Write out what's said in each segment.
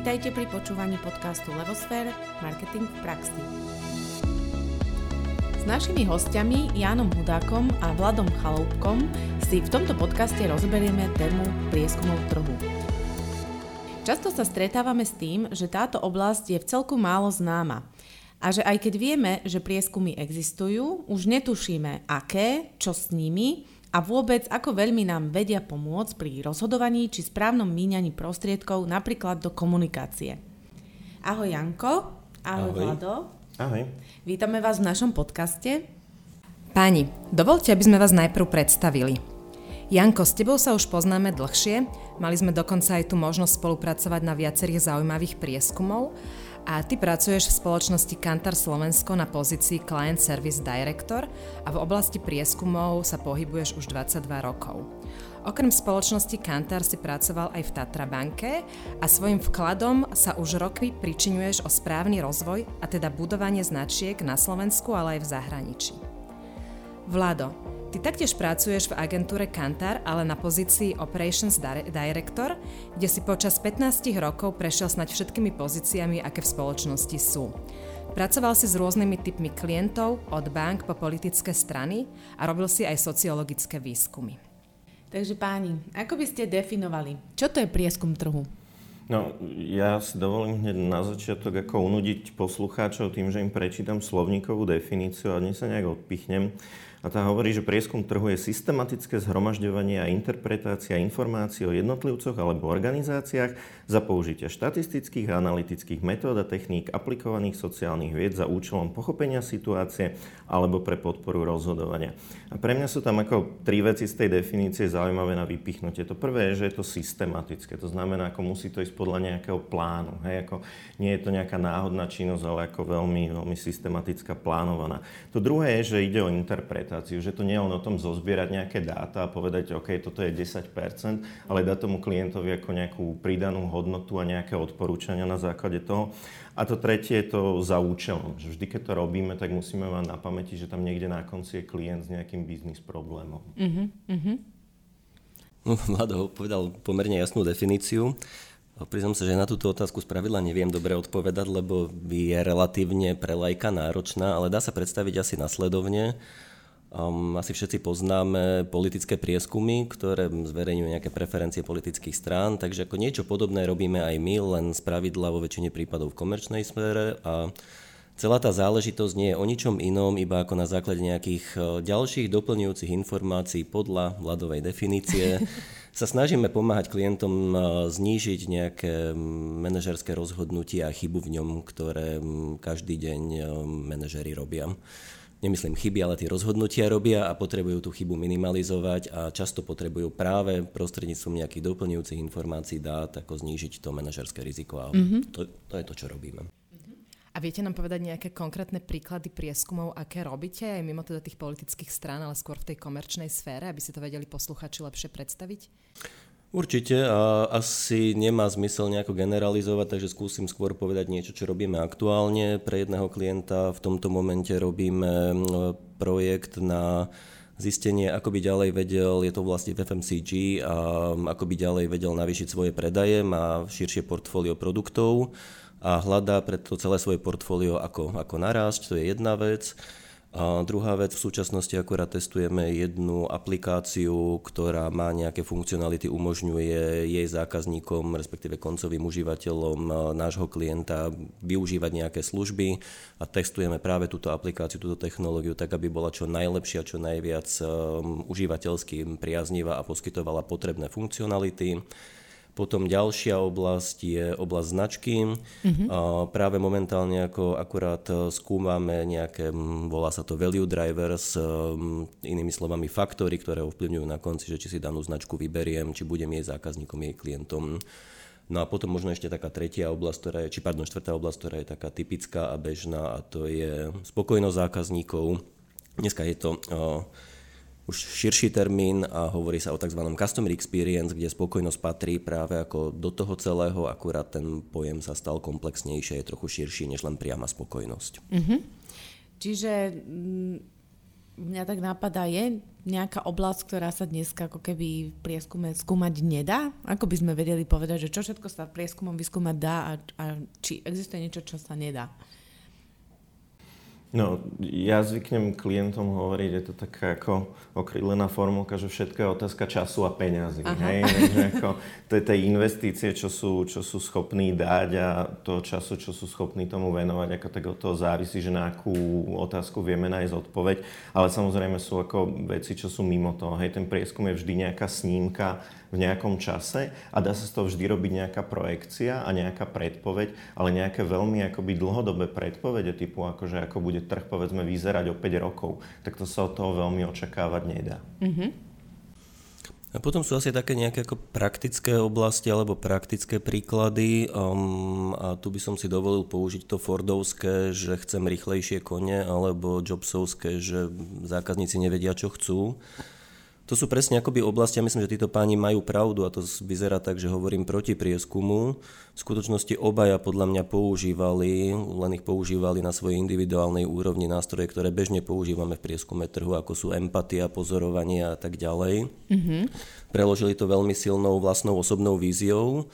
Vítajte pri počúvaní podcastu Levosfér Marketing v praxi. S našimi hostiami Jánom Hudákom a Vladom Chaloupkom si v tomto podcaste rozberieme tému prieskumov trhu. Často sa stretávame s tým, že táto oblasť je v celku málo známa a že aj keď vieme, že prieskumy existujú, už netušíme aké, čo s nimi a vôbec ako veľmi nám vedia pomôcť pri rozhodovaní či správnom míňaní prostriedkov napríklad do komunikácie. Ahoj Janko, ahoj, ahoj. Vlado. Ahoj. Vítame vás v našom podcaste. Páni, dovolte, aby sme vás najprv predstavili. Janko, s tebou sa už poznáme dlhšie, mali sme dokonca aj tu možnosť spolupracovať na viacerých zaujímavých prieskumov a ty pracuješ v spoločnosti Kantar Slovensko na pozícii Client Service Director a v oblasti prieskumov sa pohybuješ už 22 rokov. Okrem spoločnosti Kantar si pracoval aj v Tatra banke a svojim vkladom sa už roky pričinuješ o správny rozvoj a teda budovanie značiek na Slovensku, ale aj v zahraničí. Vlado, Ty taktiež pracuješ v agentúre Kantar, ale na pozícii Operations Director, kde si počas 15 rokov prešiel snať všetkými pozíciami, aké v spoločnosti sú. Pracoval si s rôznymi typmi klientov, od bank po politické strany a robil si aj sociologické výskumy. Takže páni, ako by ste definovali, čo to je prieskum trhu? No, ja si dovolím hneď na začiatok ako unudiť poslucháčov tým, že im prečítam slovníkovú definíciu a dnes sa nejak odpichnem. A tá hovorí, že prieskum trhu je systematické zhromažďovanie a interpretácia informácií o jednotlivcoch alebo organizáciách za použitia štatistických a analytických metód a techník aplikovaných sociálnych vied za účelom pochopenia situácie alebo pre podporu rozhodovania. A pre mňa sú tam ako tri veci z tej definície zaujímavé na vypichnutie. To prvé je, že je to systematické, to znamená, ako musí to ísť podľa nejakého plánu. Hej? Ako nie je to nejaká náhodná činnosť, ale ako veľmi, veľmi systematická, plánovaná. To druhé je, že ide o interpretáciu interpretáciu, že to nie je len o tom zozbierať nejaké dáta a povedať, OK, toto je 10%, ale dať tomu klientovi ako nejakú pridanú hodnotu a nejaké odporúčania na základe toho. A to tretie je to za účelom, že vždy, keď to robíme, tak musíme mať na pamäti, že tam niekde na konci je klient s nejakým biznis problémom. Uh-huh, uh-huh. No, Vlado povedal pomerne jasnú definíciu. Priznám sa, že na túto otázku spravidla neviem dobre odpovedať, lebo je relatívne pre lajka náročná, ale dá sa predstaviť asi nasledovne. Um, asi všetci poznáme politické prieskumy, ktoré zverejňujú nejaké preferencie politických strán, takže ako niečo podobné robíme aj my, len z pravidla vo väčšine prípadov v komerčnej sfére a celá tá záležitosť nie je o ničom inom, iba ako na základe nejakých e, ďalších doplňujúcich informácií podľa vladovej definície sa snažíme pomáhať klientom e, znížiť nejaké manažerské rozhodnutia a chybu v ňom, ktoré každý deň e, manažery robia nemyslím chyby, ale tie rozhodnutia robia a potrebujú tú chybu minimalizovať a často potrebujú práve prostredníctvom nejakých doplňujúcich informácií dát, ako znížiť to manažerské riziko a mm-hmm. to, to je to, čo robíme. A viete nám povedať nejaké konkrétne príklady prieskumov, aké robíte, aj mimo teda tých politických strán, ale skôr v tej komerčnej sfére, aby si to vedeli posluchači lepšie predstaviť? Určite a asi nemá zmysel nejako generalizovať, takže skúsim skôr povedať niečo, čo robíme aktuálne. Pre jedného klienta v tomto momente robíme projekt na zistenie, ako by ďalej vedel, je to vlastne v FMCG, a ako by ďalej vedel navýšiť svoje predaje, má širšie portfólio produktov a hľadá pre to celé svoje portfólio, ako, ako narásť, to je jedna vec. A druhá vec, v súčasnosti akurát testujeme jednu aplikáciu, ktorá má nejaké funkcionality, umožňuje jej zákazníkom, respektíve koncovým užívateľom nášho klienta využívať nejaké služby a testujeme práve túto aplikáciu, túto technológiu tak, aby bola čo najlepšia, čo najviac um, užívateľsky priaznivá a poskytovala potrebné funkcionality. Potom ďalšia oblasť je oblasť značky. A práve momentálne ako akurát e, skúmame nejaké, volá sa to value drivers, e, inými slovami faktory, ktoré ovplyvňujú na konci, že či si danú značku vyberiem, či budem jej zákazníkom, jej klientom. No a potom možno ešte taká tretia oblasť, ktorá je, či pardon, štvrtá oblasť, ktorá je taká typická a bežná a to je spokojnosť zákazníkov. Dneska je to uh, už širší termín a hovorí sa o tzv. customer experience, kde spokojnosť patrí práve ako do toho celého, akurát ten pojem sa stal komplexnejšie, je trochu širší než len priama spokojnosť. Mm-hmm. Čiže mm, mňa tak napadá, je nejaká oblasť, ktorá sa dneska ako keby v prieskume skúmať nedá? Ako by sme vedeli povedať, že čo všetko sa prieskumom vyskúmať dá a, a či existuje niečo, čo sa nedá? No, ja zvyknem klientom hovoriť, je to taká ako okrydlená formulka, že všetko je otázka času a peňazí. Hej? ako, to je tej investície, čo sú, čo sú schopní dať a toho času, čo sú schopní tomu venovať, ako tak od toho závisí, že na akú otázku vieme nájsť odpoveď. Ale samozrejme sú ako veci, čo sú mimo toho. Hej, ten prieskum je vždy nejaká snímka, v nejakom čase a dá sa z toho vždy robiť nejaká projekcia a nejaká predpoveď, ale nejaké veľmi akoby dlhodobé predpovede typu akože ako bude trh povedzme vyzerať o 5 rokov, tak to sa od toho veľmi očakávať nedá. Mm-hmm. A potom sú asi také nejaké ako praktické oblasti alebo praktické príklady. Um, a tu by som si dovolil použiť to Fordovské, že chcem rýchlejšie kone, alebo Jobsovské, že zákazníci nevedia, čo chcú. To sú presne akoby oblasti, ja myslím, že títo páni majú pravdu a to vyzerá tak, že hovorím proti prieskumu. V skutočnosti obaja podľa mňa používali, len ich používali na svojej individuálnej úrovni nástroje, ktoré bežne používame v prieskume trhu, ako sú empatia, pozorovanie a tak ďalej. Mm-hmm. Preložili to veľmi silnou vlastnou osobnou víziou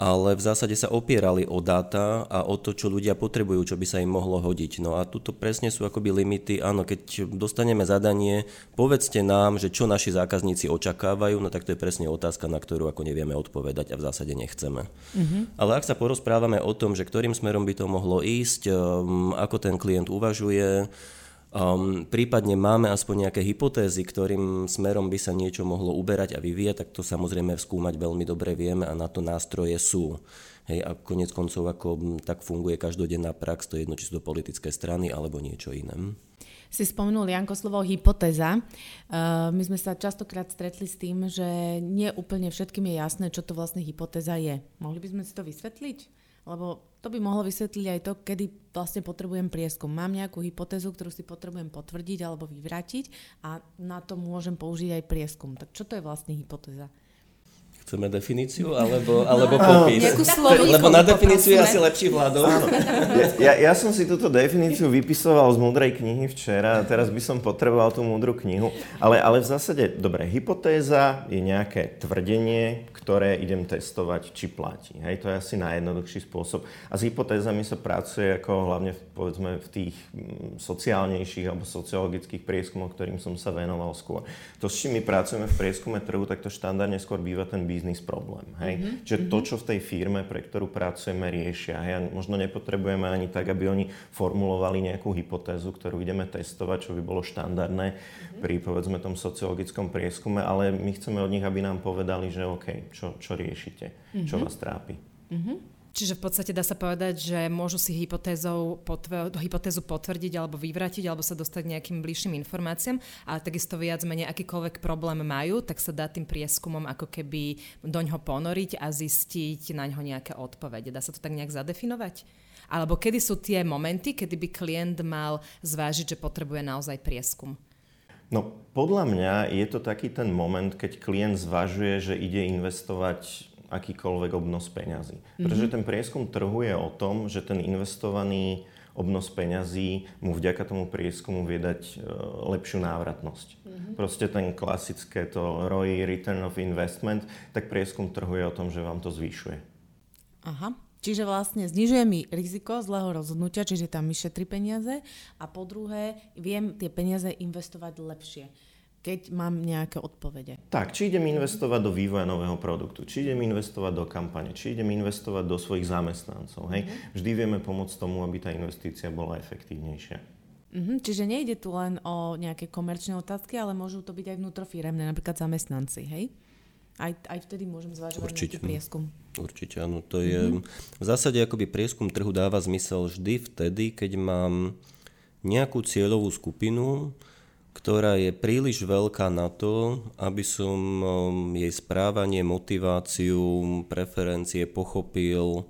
ale v zásade sa opierali o dáta a o to, čo ľudia potrebujú, čo by sa im mohlo hodiť. No a tuto presne sú akoby limity, áno, keď dostaneme zadanie, povedzte nám, že čo naši zákazníci očakávajú, no tak to je presne otázka, na ktorú ako nevieme odpovedať a v zásade nechceme. Mm-hmm. Ale ak sa porozprávame o tom, že ktorým smerom by to mohlo ísť, um, ako ten klient uvažuje, Um, prípadne máme aspoň nejaké hypotézy, ktorým smerom by sa niečo mohlo uberať a vyvíjať, tak to samozrejme skúmať veľmi dobre vieme a na to nástroje sú. Hej, a konec koncov, ako tak funguje každodenná prax, to je jedno, či sú to politické strany alebo niečo iné. Si spomenul, Janko, slovo hypotéza. Uh, my sme sa častokrát stretli s tým, že nie úplne všetkým je jasné, čo to vlastne hypotéza je. Mohli by sme si to vysvetliť? Lebo to by mohlo vysvetliť aj to, kedy vlastne potrebujem prieskum. Mám nejakú hypotézu, ktorú si potrebujem potvrdiť alebo vyvrátiť a na to môžem použiť aj prieskum. Tak čo to je vlastne hypotéza? Chceme definíciu alebo, alebo no, popis? Lebo na definíciu je asi lepší vládol. Ja, ja som si túto definíciu vypisoval z múdrej knihy včera a teraz by som potreboval tú múdru knihu. Ale, ale v zásade, dobre, hypotéza je nejaké tvrdenie, ktoré idem testovať, či platí. Hej, to je asi najjednoduchší spôsob. A s hypotézami sa pracuje ako hlavne v, povedzme v tých mm, sociálnejších alebo sociologických prieskumoch, ktorým som sa venoval skôr. To, s čím my pracujeme v prieskume trhu, tak to štandardne skôr býva ten biznis biznis problém. Hej? Mm-hmm. Čiže to, čo v tej firme, pre ktorú pracujeme, riešia. Hej? A možno nepotrebujeme ani tak, aby oni formulovali nejakú hypotézu, ktorú ideme testovať, čo by bolo štandardné mm-hmm. pri povedzme tom sociologickom prieskume, ale my chceme od nich, aby nám povedali, že OK, čo, čo riešite, mm-hmm. čo vás trápi. Mm-hmm. Čiže v podstate dá sa povedať, že môžu si hypotézou, potv- hypotézu potvrdiť alebo vyvratiť, alebo sa dostať nejakým bližším informáciám, ale takisto viac menej akýkoľvek problém majú, tak sa dá tým prieskumom ako keby doňho ponoriť a zistiť na ňo nejaké odpovede. Dá sa to tak nejak zadefinovať? Alebo kedy sú tie momenty, kedy by klient mal zvážiť, že potrebuje naozaj prieskum? No, podľa mňa je to taký ten moment, keď klient zvažuje, že ide investovať akýkoľvek obnos peňazí. Mm-hmm. Pretože ten prieskum trhu je o tom, že ten investovaný obnos peňazí mu vďaka tomu prieskumu vie dať e, lepšiu návratnosť. Mm-hmm. Proste ten klasické to ROI, Return of Investment, tak prieskum trhu je o tom, že vám to zvyšuje. Aha. Čiže vlastne znižuje mi riziko zlého rozhodnutia, čiže tam mi šetri peniaze a po druhé viem tie peniaze investovať lepšie keď mám nejaké odpovede. Tak, či idem investovať do vývoja nového produktu, či idem investovať do kampane, či idem investovať do svojich zamestnancov. Hej? Mm-hmm. Vždy vieme pomôcť tomu, aby tá investícia bola efektívnejšia. Mm-hmm, čiže nejde tu len o nejaké komerčné otázky, ale môžu to byť aj vnútrofiremné, napríklad zamestnanci, hej? Aj, aj vtedy môžem zvážovať Určite. nejaký prieskum. Určite, áno. To je, mm-hmm. V zásade akoby prieskum trhu dáva zmysel vždy vtedy, keď mám nejakú cieľovú skupinu, ktorá je príliš veľká na to, aby som um, jej správanie, motiváciu, preferencie pochopil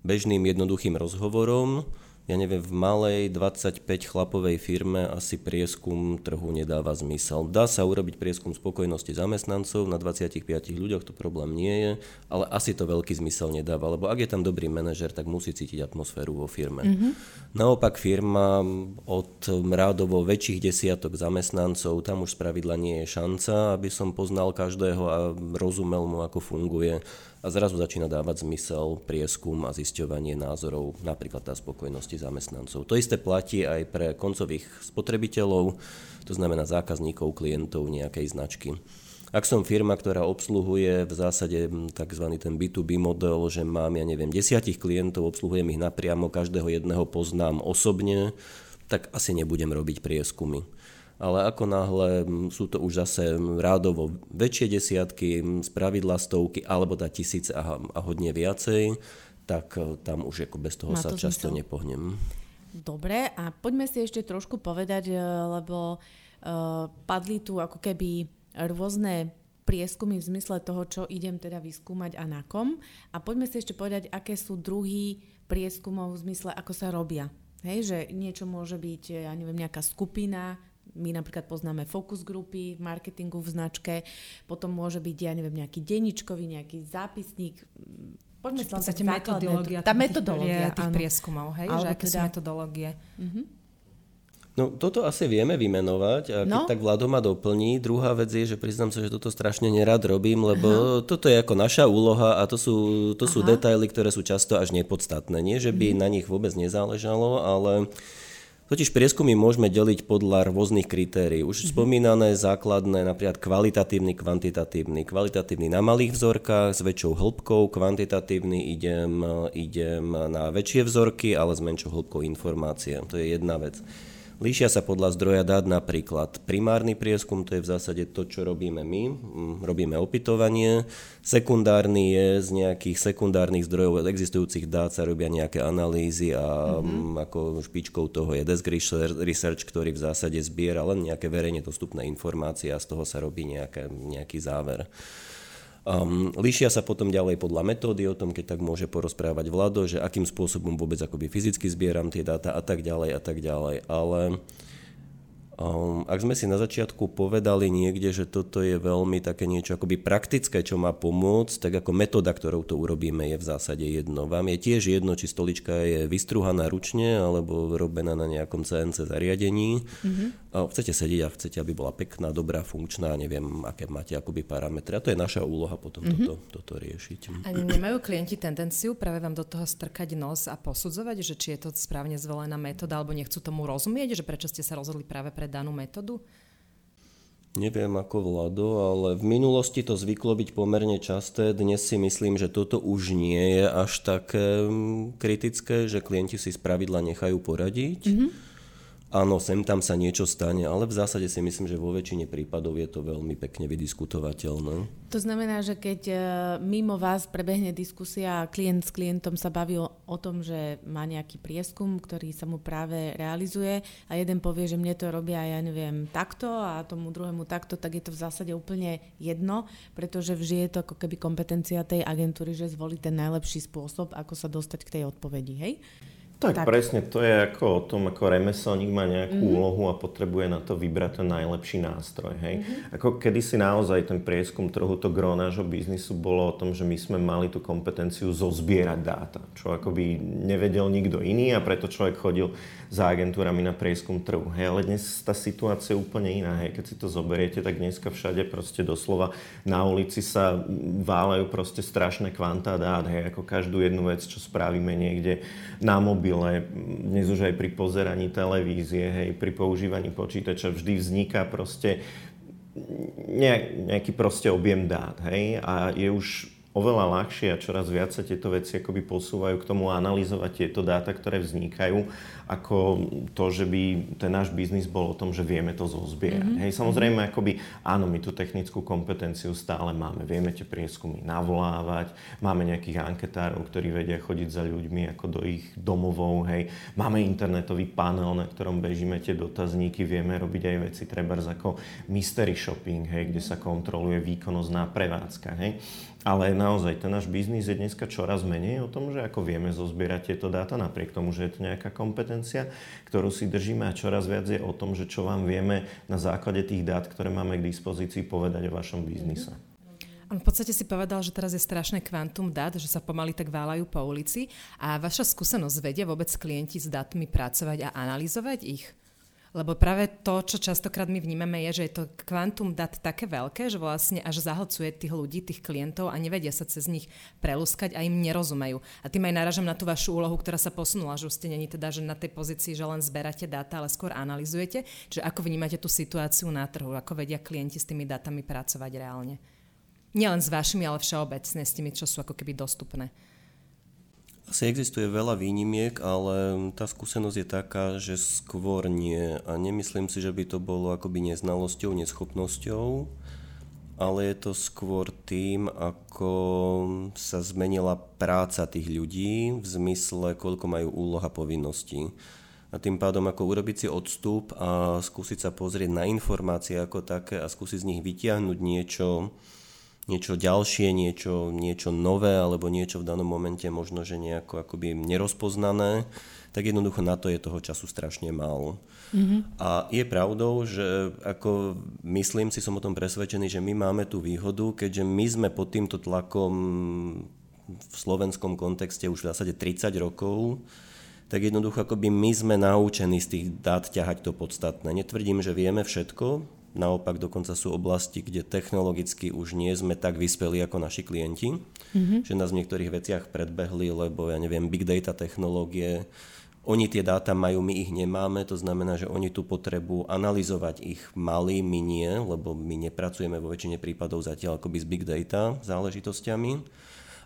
bežným jednoduchým rozhovorom. Ja neviem, v malej 25 chlapovej firme asi prieskum trhu nedáva zmysel. Dá sa urobiť prieskum spokojnosti zamestnancov na 25 ľuďoch, to problém nie je, ale asi to veľký zmysel nedáva, lebo ak je tam dobrý manažer, tak musí cítiť atmosféru vo firme. Mm-hmm. Naopak firma od rádovo väčších desiatok zamestnancov, tam už spravidla nie je šanca, aby som poznal každého a rozumel mu, ako funguje a zrazu začína dávať zmysel prieskum a zisťovanie názorov, napríklad tá spokojnosti zamestnancov. To isté platí aj pre koncových spotrebiteľov, to znamená zákazníkov, klientov nejakej značky. Ak som firma, ktorá obsluhuje v zásade tzv. ten B2B model, že mám, ja neviem, desiatich klientov, obsluhujem ich napriamo, každého jedného poznám osobne, tak asi nebudem robiť prieskumy ale ako náhle sú to už zase rádovo väčšie desiatky, z pravidla stovky alebo tá tisíc a, a hodne viacej, tak e, tam už ako bez toho sa to často zmysel? nepohnem. Dobre, a poďme si ešte trošku povedať, e, lebo uh, padli tu ako keby rôzne prieskumy v zmysle toho, čo idem teda vyskúmať a na kom. A poďme si ešte povedať, aké sú druhy prieskumov v zmysle, ako sa robia. Hej, že niečo môže byť, ja neviem, nejaká skupina, my napríklad poznáme fokus grupy v marketingu v značke, potom môže byť, ja neviem, nejaký denničkový, nejaký zápisník, Poďme v podstate metodológia, tá metodológia tých, tých prieskumov, hej? že aké teda... sú metodológie. Uh-huh. No toto asi vieme vymenovať a keď no? tak Vlado ma doplní. Druhá vec je, že priznám sa, že toto strašne nerad robím, lebo Aha. toto je ako naša úloha a to sú, to sú detaily, ktoré sú často až nepodstatné. Nie, že by uh-huh. na nich vôbec nezáležalo, ale Totiž prieskumy môžeme deliť podľa rôznych kritérií. Už mm-hmm. spomínané základné, napríklad kvalitatívny, kvantitatívny. Kvalitatívny na malých vzorkách s väčšou hĺbkou, kvantitatívny idem, idem na väčšie vzorky, ale s menšou hĺbkou informácie. To je jedna vec. Líšia sa podľa zdroja dát napríklad primárny prieskum, to je v zásade to, čo robíme my, mm, robíme opytovanie. Sekundárny je z nejakých sekundárnych zdrojov existujúcich dát sa robia nejaké analýzy a mm-hmm. ako špičkou toho je Desk Research, ktorý v zásade zbiera len nejaké verejne dostupné informácie a z toho sa robí nejaké, nejaký záver. Um, líšia sa potom ďalej podľa metódy, o tom keď tak môže porozprávať Vlado, že akým spôsobom vôbec akoby fyzicky zbieram tie dáta a tak ďalej a tak ďalej. Ale Um, ak sme si na začiatku povedali niekde, že toto je veľmi také niečo akoby praktické, čo má pomôcť, tak ako metóda, ktorou to urobíme, je v zásade jedno. Vám je tiež jedno, či stolička je vystruhaná ručne alebo robená na nejakom CNC zariadení. Mm-hmm. A chcete sedieť a chcete, aby bola pekná, dobrá, funkčná, neviem, aké máte akoby parametre. A to je naša úloha potom mm-hmm. toto, toto riešiť. A nemajú klienti tendenciu práve vám do toho strkať nos a posudzovať, že či je to správne zvolená metóda, alebo nechcú tomu rozumieť, že prečo ste sa rozhodli práve pre danú metódu? Neviem ako Vlado, ale v minulosti to zvyklo byť pomerne časté. Dnes si myslím, že toto už nie je až také mm, kritické, že klienti si z pravidla nechajú poradiť. Mm-hmm Áno, sem tam sa niečo stane, ale v zásade si myslím, že vo väčšine prípadov je to veľmi pekne vydiskutovateľné. To znamená, že keď e, mimo vás prebehne diskusia a klient s klientom sa baví o, tom, že má nejaký prieskum, ktorý sa mu práve realizuje a jeden povie, že mne to robia, ja neviem, takto a tomu druhému takto, tak je to v zásade úplne jedno, pretože vždy je to ako keby kompetencia tej agentúry, že zvolí ten najlepší spôsob, ako sa dostať k tej odpovedi, hej? Tak, tak presne, to je ako o tom, ako remeselník má nejakú mm-hmm. úlohu a potrebuje na to vybrať ten najlepší nástroj. Hej? Mm-hmm. Ako kedysi naozaj ten prieskum trhu, to gro nášho biznisu bolo o tom, že my sme mali tú kompetenciu zozbierať dáta, čo akoby nevedel nikto iný a preto človek chodil za agentúrami na prieskum trhu. Hej? Ale dnes tá situácia je úplne iná. Hej? Keď si to zoberiete, tak dneska všade proste doslova na ulici sa váľajú proste strašné kvantá dát. Hej? Ako každú jednu vec, čo spravíme niekde na mobil mobile, dnes už aj pri pozeraní televízie, hej, pri používaní počítača vždy vzniká proste nejaký proste objem dát, hej, a je už oveľa ľahšie a čoraz viac sa tieto veci akoby posúvajú k tomu analyzovať tieto dáta, ktoré vznikajú, ako to, že by ten náš biznis bol o tom, že vieme to zozbierať. Mm-hmm. Hej, samozrejme, akoby, áno, my tú technickú kompetenciu stále máme. Vieme tie prieskumy navolávať, máme nejakých anketárov, ktorí vedia chodiť za ľuďmi ako do ich domovov, hej. Máme internetový panel, na ktorom bežíme tie dotazníky, vieme robiť aj veci, treba ako mystery shopping, hej, kde sa kontroluje výkonnosť na prevádzka, hej. Ale naozaj ten náš biznis je dneska čoraz menej o tom, že ako vieme zozbierať tieto dáta, napriek tomu, že je to nejaká kompetencia, ktorú si držíme a čoraz viac je o tom, že čo vám vieme na základe tých dát, ktoré máme k dispozícii, povedať o vašom biznise. On v podstate si povedal, že teraz je strašné kvantum dát, že sa pomaly tak válajú po ulici. A vaša skúsenosť vedia vôbec klienti s dátmi pracovať a analyzovať ich? Lebo práve to, čo častokrát my vnímame, je, že je to kvantum dát také veľké, že vlastne až zahlcuje tých ľudí, tých klientov a nevedia sa cez nich prelúskať a im nerozumejú. A tým aj naražam na tú vašu úlohu, ktorá sa posunula, že už ste není teda že na tej pozícii, že len zberáte dáta, ale skôr analizujete. Čiže ako vnímate tú situáciu na trhu, ako vedia klienti s tými dátami pracovať reálne? Nielen s vašimi, ale všeobecne s tými, čo sú ako keby dostupné. Asi existuje veľa výnimiek, ale tá skúsenosť je taká, že skôr nie. A nemyslím si, že by to bolo akoby neznalosťou, neschopnosťou, ale je to skôr tým, ako sa zmenila práca tých ľudí v zmysle, koľko majú úloh a povinností. A tým pádom ako urobiť si odstup a skúsiť sa pozrieť na informácie ako také a skúsiť z nich vytiahnuť niečo, niečo ďalšie, niečo, niečo nové alebo niečo v danom momente možno, že nejako akoby nerozpoznané, tak jednoducho na to je toho času strašne málo. Mm-hmm. A je pravdou, že ako myslím si, som o tom presvedčený, že my máme tú výhodu, keďže my sme pod týmto tlakom v slovenskom kontexte už v zásade 30 rokov, tak jednoducho akoby my sme naučení z tých dát ťahať to podstatné. Netvrdím, že vieme všetko, Naopak dokonca sú oblasti, kde technologicky už nie sme tak vyspeli ako naši klienti, mm-hmm. že nás v niektorých veciach predbehli, lebo ja neviem, big data technológie, oni tie dáta majú, my ich nemáme, to znamená, že oni tú potrebu analyzovať ich mali, my nie, lebo my nepracujeme vo väčšine prípadov zatiaľ akoby s big data záležitosťami,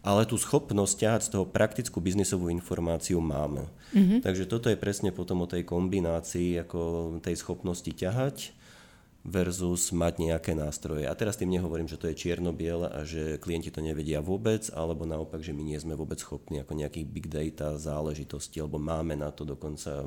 ale tú schopnosť ťahať z toho praktickú biznisovú informáciu máme. Mm-hmm. Takže toto je presne potom o tej kombinácii, ako tej schopnosti ťahať versus mať nejaké nástroje. A teraz tým nehovorím, že to je čierno-biele a že klienti to nevedia vôbec, alebo naopak, že my nie sme vôbec schopní ako nejakých big data záležitostí, alebo máme na to dokonca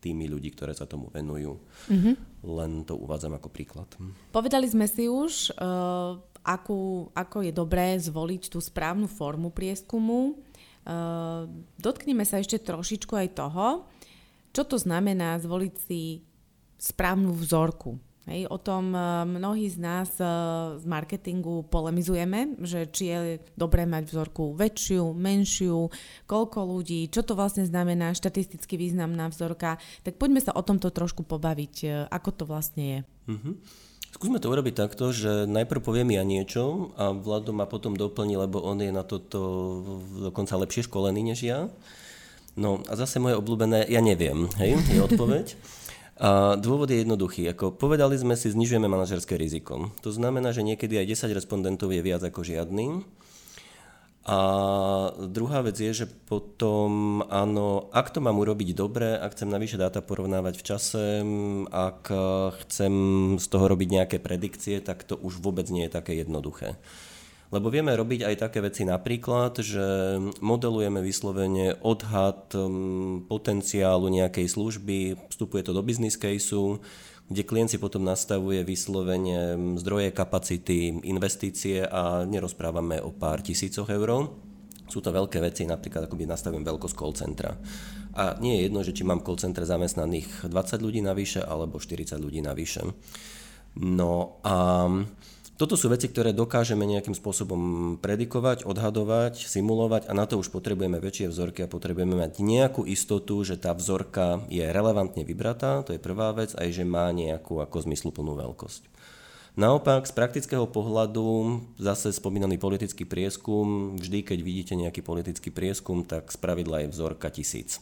tými ľudí, ktoré sa tomu venujú. Mm-hmm. Len to uvádzam ako príklad. Povedali sme si už, uh, akú, ako je dobré zvoliť tú správnu formu prieskumu. Uh, dotkneme sa ešte trošičku aj toho, čo to znamená zvoliť si správnu vzorku Hej, o tom e, mnohí z nás e, z marketingu polemizujeme, že či je dobré mať vzorku väčšiu, menšiu, koľko ľudí, čo to vlastne znamená štatisticky významná vzorka. Tak poďme sa o tomto trošku pobaviť, e, ako to vlastne je. Mm-hmm. Skúsme to urobiť takto, že najprv poviem ja niečo a Vlado ma potom doplní, lebo on je na toto dokonca lepšie školený než ja. No a zase moje obľúbené, ja neviem, hej, je odpoveď. A dôvod je jednoduchý. Ako povedali sme si, znižujeme manažerské riziko. To znamená, že niekedy aj 10 respondentov je viac ako žiadny. A druhá vec je, že potom, áno, ak to mám urobiť dobre, ak chcem navyše dáta porovnávať v čase, ak chcem z toho robiť nejaké predikcie, tak to už vôbec nie je také jednoduché. Lebo vieme robiť aj také veci napríklad, že modelujeme vyslovene odhad um, potenciálu nejakej služby, vstupuje to do business caseu, kde klient si potom nastavuje vyslovene um, zdroje, kapacity, investície a nerozprávame o pár tisícoch eur. Sú to veľké veci, napríklad akoby nastavím veľkosť call centra. A nie je jedno, že či mám call centre zamestnaných 20 ľudí navyše alebo 40 ľudí navyše. No a toto sú veci, ktoré dokážeme nejakým spôsobom predikovať, odhadovať, simulovať a na to už potrebujeme väčšie vzorky a potrebujeme mať nejakú istotu, že tá vzorka je relevantne vybratá, to je prvá vec, aj že má nejakú ako zmysluplnú veľkosť. Naopak, z praktického pohľadu, zase spomínaný politický prieskum, vždy keď vidíte nejaký politický prieskum, tak spravidla je vzorka tisíc.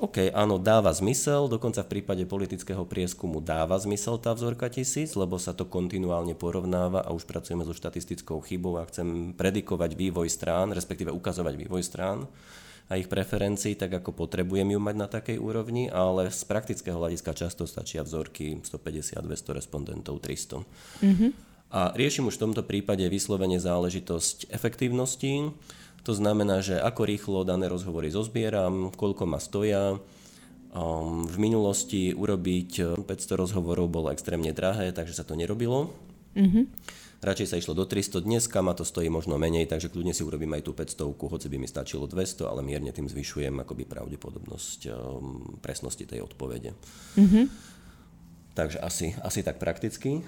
OK, áno, dáva zmysel, dokonca v prípade politického prieskumu dáva zmysel tá vzorka tisíc, lebo sa to kontinuálne porovnáva a už pracujeme so štatistickou chybou a chcem predikovať vývoj strán, respektíve ukazovať vývoj strán a ich preferencií, tak ako potrebujem ju mať na takej úrovni, ale z praktického hľadiska často stačia vzorky 150, 200 respondentov, 300. Mm-hmm. A riešim už v tomto prípade vyslovene záležitosť efektívnosti, to znamená, že ako rýchlo dané rozhovory zozbieram, koľko ma stoja. Um, v minulosti urobiť 500 rozhovorov bolo extrémne drahé, takže sa to nerobilo. Mm-hmm. radšej sa išlo do 300, dneska ma to stojí možno menej, takže kľudne si urobím aj tú 500, hoci by mi stačilo 200, ale mierne tým zvyšujem akoby pravdepodobnosť um, presnosti tej odpovede. Mm-hmm. Takže asi, asi tak prakticky.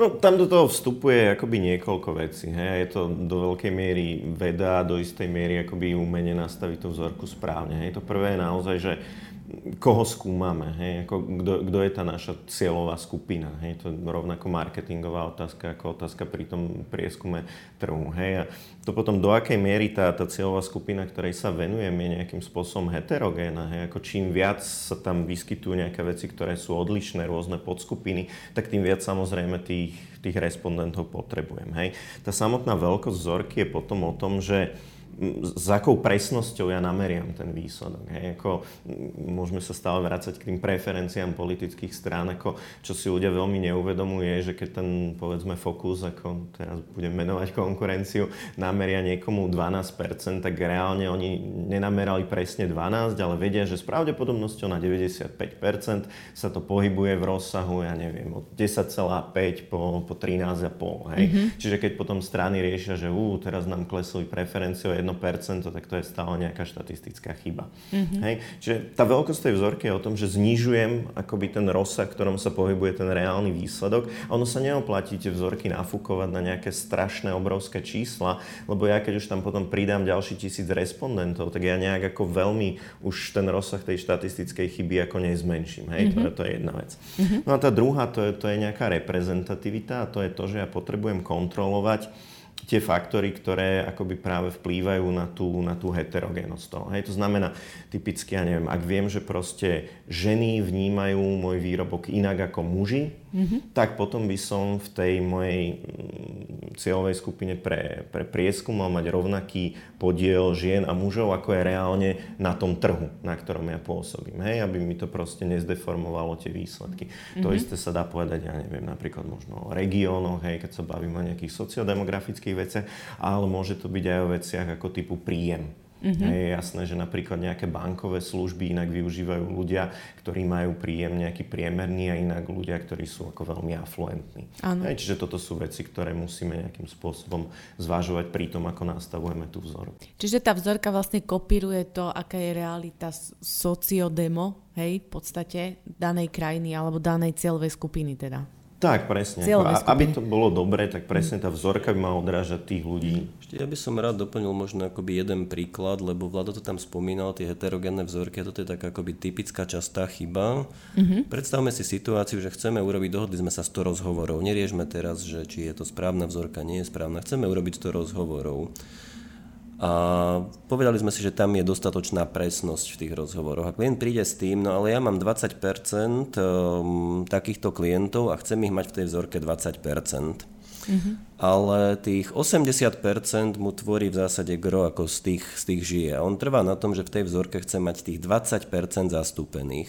No tam do toho vstupuje akoby niekoľko vecí. Hej. Je to do veľkej miery veda, do istej miery akoby umenie nastaviť tú vzorku správne. Hej. To prvé je naozaj, že koho skúmame, hej, ako kto, kto je tá naša cieľová skupina. Hej, to je rovnako marketingová otázka ako otázka pri tom prieskume trhu. Hej, a to potom do akej miery tá, tá cieľová skupina, ktorej sa venujeme, je nejakým spôsobom heterogéna. Hej, ako čím viac sa tam vyskytujú nejaké veci, ktoré sú odlišné, rôzne podskupiny, tak tým viac samozrejme tých, tých respondentov potrebujem. Hej. Tá samotná veľkosť vzorky je potom o tom, že s akou presnosťou ja nameriam ten výsledok. Hej. Ako, môžeme sa stále vrácať k tým preferenciám politických strán, ako, čo si ľudia veľmi neuvedomuje, že keď ten, povedzme, fokus, ako teraz budem menovať konkurenciu, nameria niekomu 12%, tak reálne oni nenamerali presne 12, ale vedia, že s pravdepodobnosťou na 95% sa to pohybuje v rozsahu, ja neviem, od 10,5 po, po 13,5. Hej. Mm-hmm. Čiže keď potom strany riešia, že ú, teraz nám klesli preferencie o 1%, tak to je stále nejaká štatistická chyba. Mm-hmm. Hej? Čiže tá veľkosť tej vzorky je o tom, že znižujem akoby ten rozsah, ktorom sa pohybuje ten reálny výsledok a ono sa neoplatí tie vzorky nafúkovať na nejaké strašné, obrovské čísla, lebo ja keď už tam potom pridám ďalší tisíc respondentov, tak ja nejak ako veľmi už ten rozsah tej štatistickej chyby ako nezmenším. Hej? Mm-hmm. To, je, to je jedna vec. Mm-hmm. No a tá druhá, to je, to je nejaká reprezentativita a to je to, že ja potrebujem kontrolovať tie faktory, ktoré akoby práve vplývajú na tú, na tú heterogénosť toho. Hej, to znamená, typicky, ja neviem, ak viem, že proste ženy vnímajú môj výrobok inak ako muži, mm-hmm. tak potom by som v tej mojej mm, cieľovej skupine pre, pre prieskum mal mať rovnaký podiel žien a mužov, ako je reálne na tom trhu, na ktorom ja pôsobím. Hej, aby mi to proste nezdeformovalo tie výsledky. Mm-hmm. To mhm. isté sa dá povedať, ja neviem, napríklad možno o regiónoch, hej, keď sa bavím o nejakých sociodemografických veciach, ale môže to byť aj o veciach ako typu príjem. Mm-hmm. Je jasné, že napríklad nejaké bankové služby inak využívajú ľudia, ktorí majú príjem nejaký priemerný a inak ľudia, ktorí sú ako veľmi afluentní. Hej, čiže toto sú veci, ktoré musíme nejakým spôsobom zvažovať pri tom, ako nastavujeme tú vzoru. Čiže tá vzorka vlastne kopíruje to, aká je realita sociodemo, hej, v podstate danej krajiny alebo danej cieľovej skupiny teda. Tak, presne. Ako, aby to bolo dobre, tak presne tá vzorka by mala odrážať tých ľudí. Ešte ja by som rád doplnil možno akoby jeden príklad, lebo Vlado to tam spomínal, tie heterogénne vzorky, a toto je taká akoby typická častá chyba. Mm-hmm. Predstavme si situáciu, že chceme urobiť, dohodli sme sa 100 rozhovorov. Neriešme teraz, že či je to správna vzorka, nie je správna. Chceme urobiť 100 rozhovorov. A povedali sme si, že tam je dostatočná presnosť v tých rozhovoroch. A klient príde s tým, no ale ja mám 20% um, takýchto klientov a chcem ich mať v tej vzorke 20%. Mm-hmm. Ale tých 80% mu tvorí v zásade gro ako z tých, z tých žije. A on trvá na tom, že v tej vzorke chce mať tých 20% zastúpených.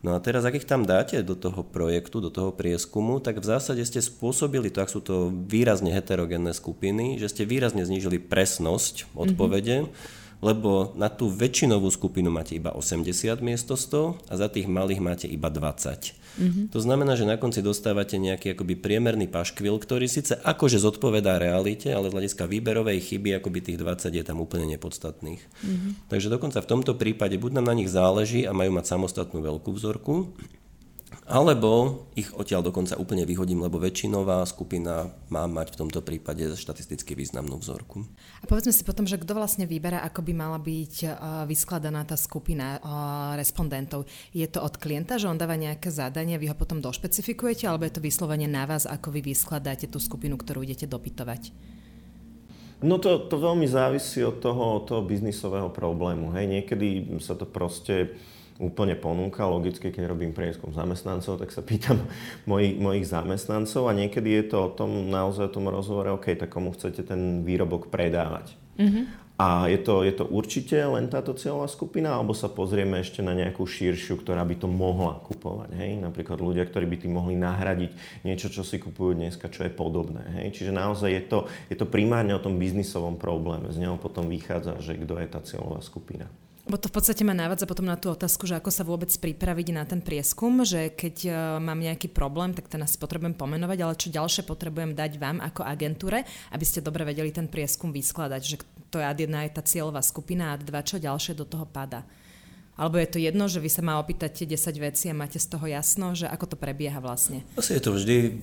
No a teraz, ak ich tam dáte do toho projektu, do toho prieskumu, tak v zásade ste spôsobili to, ak sú to výrazne heterogénne skupiny, že ste výrazne znížili presnosť odpovede, mm-hmm. Lebo na tú väčšinovú skupinu máte iba 80 miesto 100 a za tých malých máte iba 20. Mm-hmm. To znamená, že na konci dostávate nejaký akoby priemerný paškvil, ktorý síce akože zodpovedá realite, ale z hľadiska výberovej chyby akoby tých 20 je tam úplne nepodstatných. Mm-hmm. Takže dokonca v tomto prípade buď nám na nich záleží a majú mať samostatnú veľkú vzorku, alebo ich odtiaľ dokonca úplne vyhodím, lebo väčšinová skupina má mať v tomto prípade štatisticky významnú vzorku. A povedzme si potom, že kto vlastne vyberá, ako by mala byť uh, vyskladaná tá skupina uh, respondentov. Je to od klienta, že on dáva nejaké zadanie, vy ho potom došpecifikujete, alebo je to vyslovene na vás, ako vy vyskladáte tú skupinu, ktorú idete dopytovať? No to, to veľmi závisí od toho, od toho biznisového problému. Hej. Niekedy sa to proste úplne ponúka. Logicky, keď robím prieskum zamestnancov, tak sa pýtam mojich, mojich zamestnancov a niekedy je to o tom naozaj o tom rozhovore, OK, tak komu chcete ten výrobok predávať. Mm-hmm. A je to, je to určite len táto cieľová skupina, alebo sa pozrieme ešte na nejakú širšiu, ktorá by to mohla kupovať. Hej? Napríklad ľudia, ktorí by tým mohli nahradiť niečo, čo si kupujú dneska, čo je podobné. Hej? Čiže naozaj je to, je to primárne o tom biznisovom probléme. Z neho potom vychádza, že kto je tá cieľová skupina. Bo to v podstate ma návadza potom na tú otázku, že ako sa vôbec pripraviť na ten prieskum, že keď uh, mám nejaký problém, tak ten asi potrebujem pomenovať, ale čo ďalšie potrebujem dať vám ako agentúre, aby ste dobre vedeli ten prieskum vyskladať, že to je ad jedna je tá cieľová skupina a dva, čo ďalšie do toho pada. Alebo je to jedno, že vy sa ma opýtate 10 vecí a máte z toho jasno, že ako to prebieha vlastne? Asi je to vždy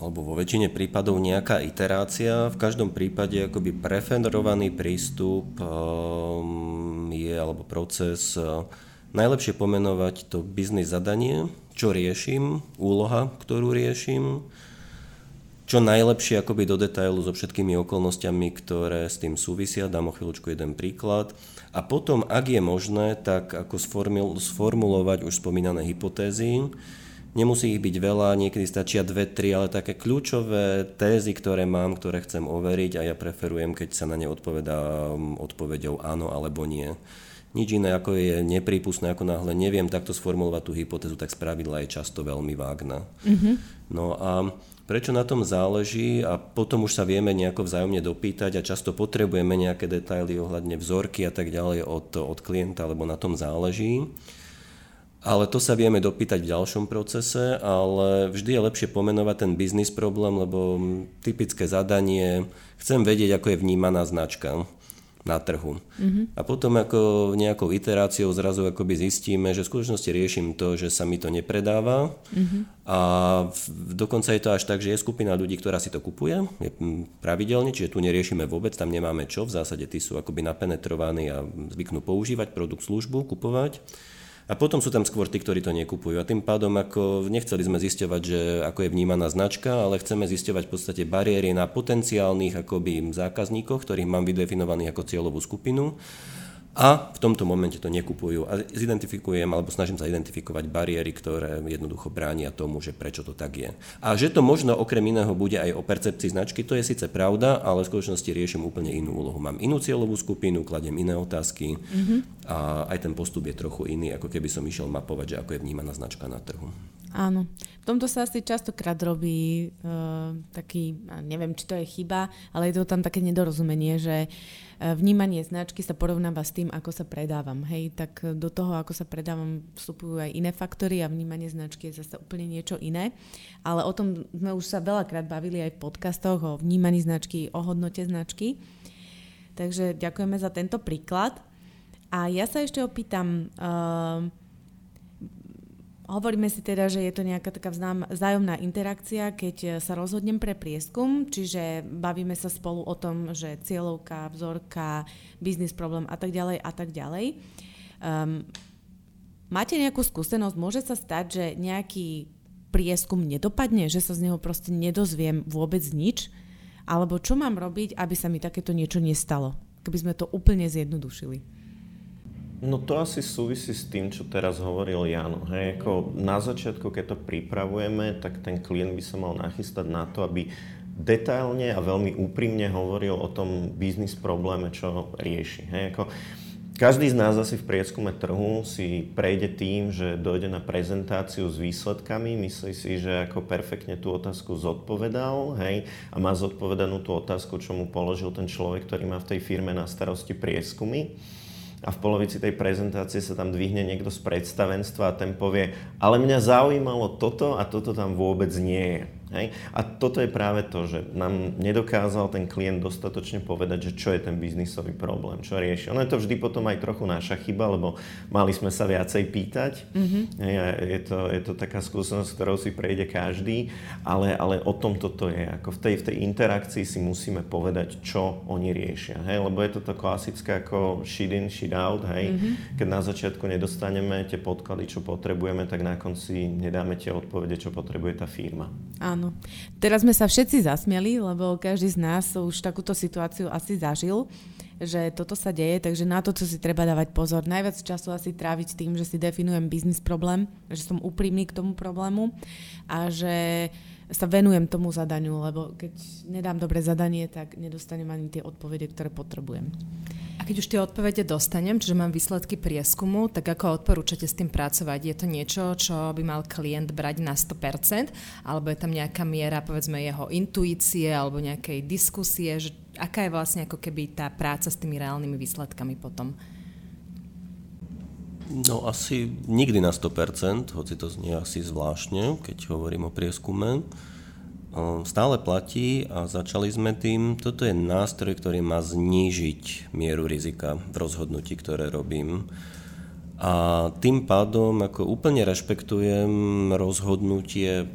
alebo vo väčšine prípadov nejaká iterácia. V každom prípade akoby preferovaný prístup um, je alebo proces uh, najlepšie pomenovať to biznis zadanie, čo riešim, úloha, ktorú riešim, čo najlepšie akoby do detailu so všetkými okolnostiami, ktoré s tým súvisia. Dám o chvíľučku jeden príklad. A potom, ak je možné, tak ako sformulovať už spomínané hypotézy, Nemusí ich byť veľa, niekedy stačia dve, tri, ale také kľúčové tézy, ktoré mám, ktoré chcem overiť a ja preferujem, keď sa na ne odpovedá um, odpovedou áno alebo nie. Nič iné ako je neprípustné, ako náhle neviem takto sformulovať tú hypotézu, tak spravidla je často veľmi vágna. Mm-hmm. No a prečo na tom záleží a potom už sa vieme nejako vzájomne dopýtať a často potrebujeme nejaké detaily ohľadne vzorky a tak ďalej od, od klienta, lebo na tom záleží. Ale to sa vieme dopýtať v ďalšom procese, ale vždy je lepšie pomenovať ten biznis problém, lebo typické zadanie, chcem vedieť, ako je vnímaná značka na trhu. Mm-hmm. A potom ako nejakou iteráciou zrazu akoby zistíme, že v skutočnosti riešim to, že sa mi to nepredáva mm-hmm. a v, dokonca je to až tak, že je skupina ľudí, ktorá si to kupuje je pravidelne, čiže tu neriešime vôbec, tam nemáme čo, v zásade tí sú akoby napenetrovaní a zvyknú používať produkt, službu, kupovať. A potom sú tam skôr tí, ktorí to nekupujú. A tým pádom ako nechceli sme zisťovať, že ako je vnímaná značka, ale chceme zisťovať v podstate bariéry na potenciálnych akoby zákazníkoch, ktorých mám vydefinovaných ako cieľovú skupinu a v tomto momente to nekupujú a zidentifikujem alebo snažím sa identifikovať bariéry, ktoré jednoducho bránia tomu, že prečo to tak je. A že to možno okrem iného bude aj o percepcii značky, to je síce pravda, ale v skutočnosti riešim úplne inú úlohu. Mám inú cieľovú skupinu, kladiem iné otázky mm-hmm. a aj ten postup je trochu iný, ako keby som išiel mapovať, že ako je vnímaná značka na trhu. Áno. V tomto sa asi častokrát robí uh, taký, neviem, či to je chyba, ale je to tam také nedorozumenie, že uh, vnímanie značky sa porovnáva s tým, ako sa predávam. Hej, tak do toho, ako sa predávam, vstupujú aj iné faktory a vnímanie značky je zase úplne niečo iné. Ale o tom sme už sa veľakrát bavili aj v podcastoch o vnímaní značky, o hodnote značky. Takže ďakujeme za tento príklad. A ja sa ešte opýtam, uh, Hovoríme si teda, že je to nejaká taká vzájomná interakcia, keď e, sa rozhodnem pre prieskum, čiže bavíme sa spolu o tom, že cieľovka, vzorka, biznis problém a tak ďalej a tak ďalej. Um, máte nejakú skúsenosť? Môže sa stať, že nejaký prieskum nedopadne, že sa z neho proste nedozviem vôbec nič? Alebo čo mám robiť, aby sa mi takéto niečo nestalo? Keby sme to úplne zjednodušili. No to asi súvisí s tým, čo teraz hovoril Jan. Hej, ako na začiatku, keď to pripravujeme, tak ten klient by sa mal nachystať na to, aby detailne a veľmi úprimne hovoril o tom biznis probléme, čo rieši. Hej, ako každý z nás asi v prieskume trhu si prejde tým, že dojde na prezentáciu s výsledkami, myslí si, že ako perfektne tú otázku zodpovedal hej, a má zodpovedanú tú otázku, čo mu položil ten človek, ktorý má v tej firme na starosti prieskumy a v polovici tej prezentácie sa tam dvihne niekto z predstavenstva a ten povie, ale mňa zaujímalo toto a toto tam vôbec nie je. Hej? A toto je práve to, že nám nedokázal ten klient dostatočne povedať, že čo je ten biznisový problém, čo rieši. Ono je to vždy potom aj trochu naša chyba, lebo mali sme sa viacej pýtať. Mm-hmm. Hej, je, to, je to taká skúsenosť, ktorou si prejde každý, ale, ale o tom toto je. Ako v tej, v tej interakcii si musíme povedať, čo oni riešia. Hej? Lebo je to to klasické ako shit in, shit out. Hej? Mm-hmm. Keď na začiatku nedostaneme tie podklady, čo potrebujeme, tak na konci nedáme tie odpovede, čo potrebuje tá firma. Áno. Áno. Teraz sme sa všetci zasmieli, lebo každý z nás už takúto situáciu asi zažil, že toto sa deje, takže na to, co si treba dávať pozor. Najviac času asi tráviť tým, že si definujem biznis problém, že som úprimný k tomu problému a že sa venujem tomu zadaniu, lebo keď nedám dobre zadanie, tak nedostanem ani tie odpovede, ktoré potrebujem. A keď už tie odpovede dostanem, čiže mám výsledky prieskumu, tak ako odporúčate s tým pracovať? Je to niečo, čo by mal klient brať na 100%, alebo je tam nejaká miera, povedzme, jeho intuície alebo nejakej diskusie, že aká je vlastne ako keby tá práca s tými reálnymi výsledkami potom? No asi nikdy na 100%, hoci to znie asi zvláštne, keď hovorím o prieskume. Stále platí a začali sme tým, toto je nástroj, ktorý má znížiť mieru rizika v rozhodnutí, ktoré robím. A tým pádom ako úplne rešpektujem rozhodnutie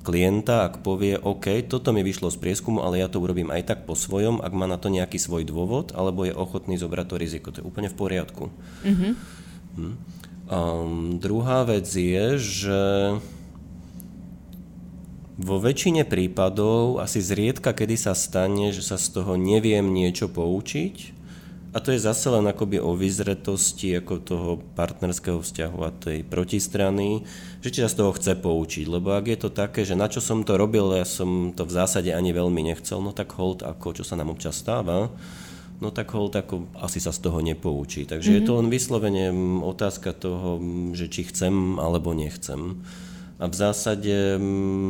klienta, ak povie, OK, toto mi vyšlo z prieskumu, ale ja to urobím aj tak po svojom, ak má na to nejaký svoj dôvod, alebo je ochotný zobrať to riziko. To je úplne v poriadku. Mm-hmm. Hm. Um, druhá vec je, že vo väčšine prípadov asi zriedka, kedy sa stane, že sa z toho neviem niečo poučiť, a to je zase len akoby o vyzretosti ako toho partnerského vzťahu a tej protistrany, že či sa z toho chce poučiť. Lebo ak je to také, že na čo som to robil, ja som to v zásade ani veľmi nechcel, no tak hold ako, čo sa nám občas stáva, no tak hold ako asi sa z toho nepoučí. Takže mm-hmm. je to mhm. len vyslovene otázka toho, že či chcem alebo nechcem. A v zásade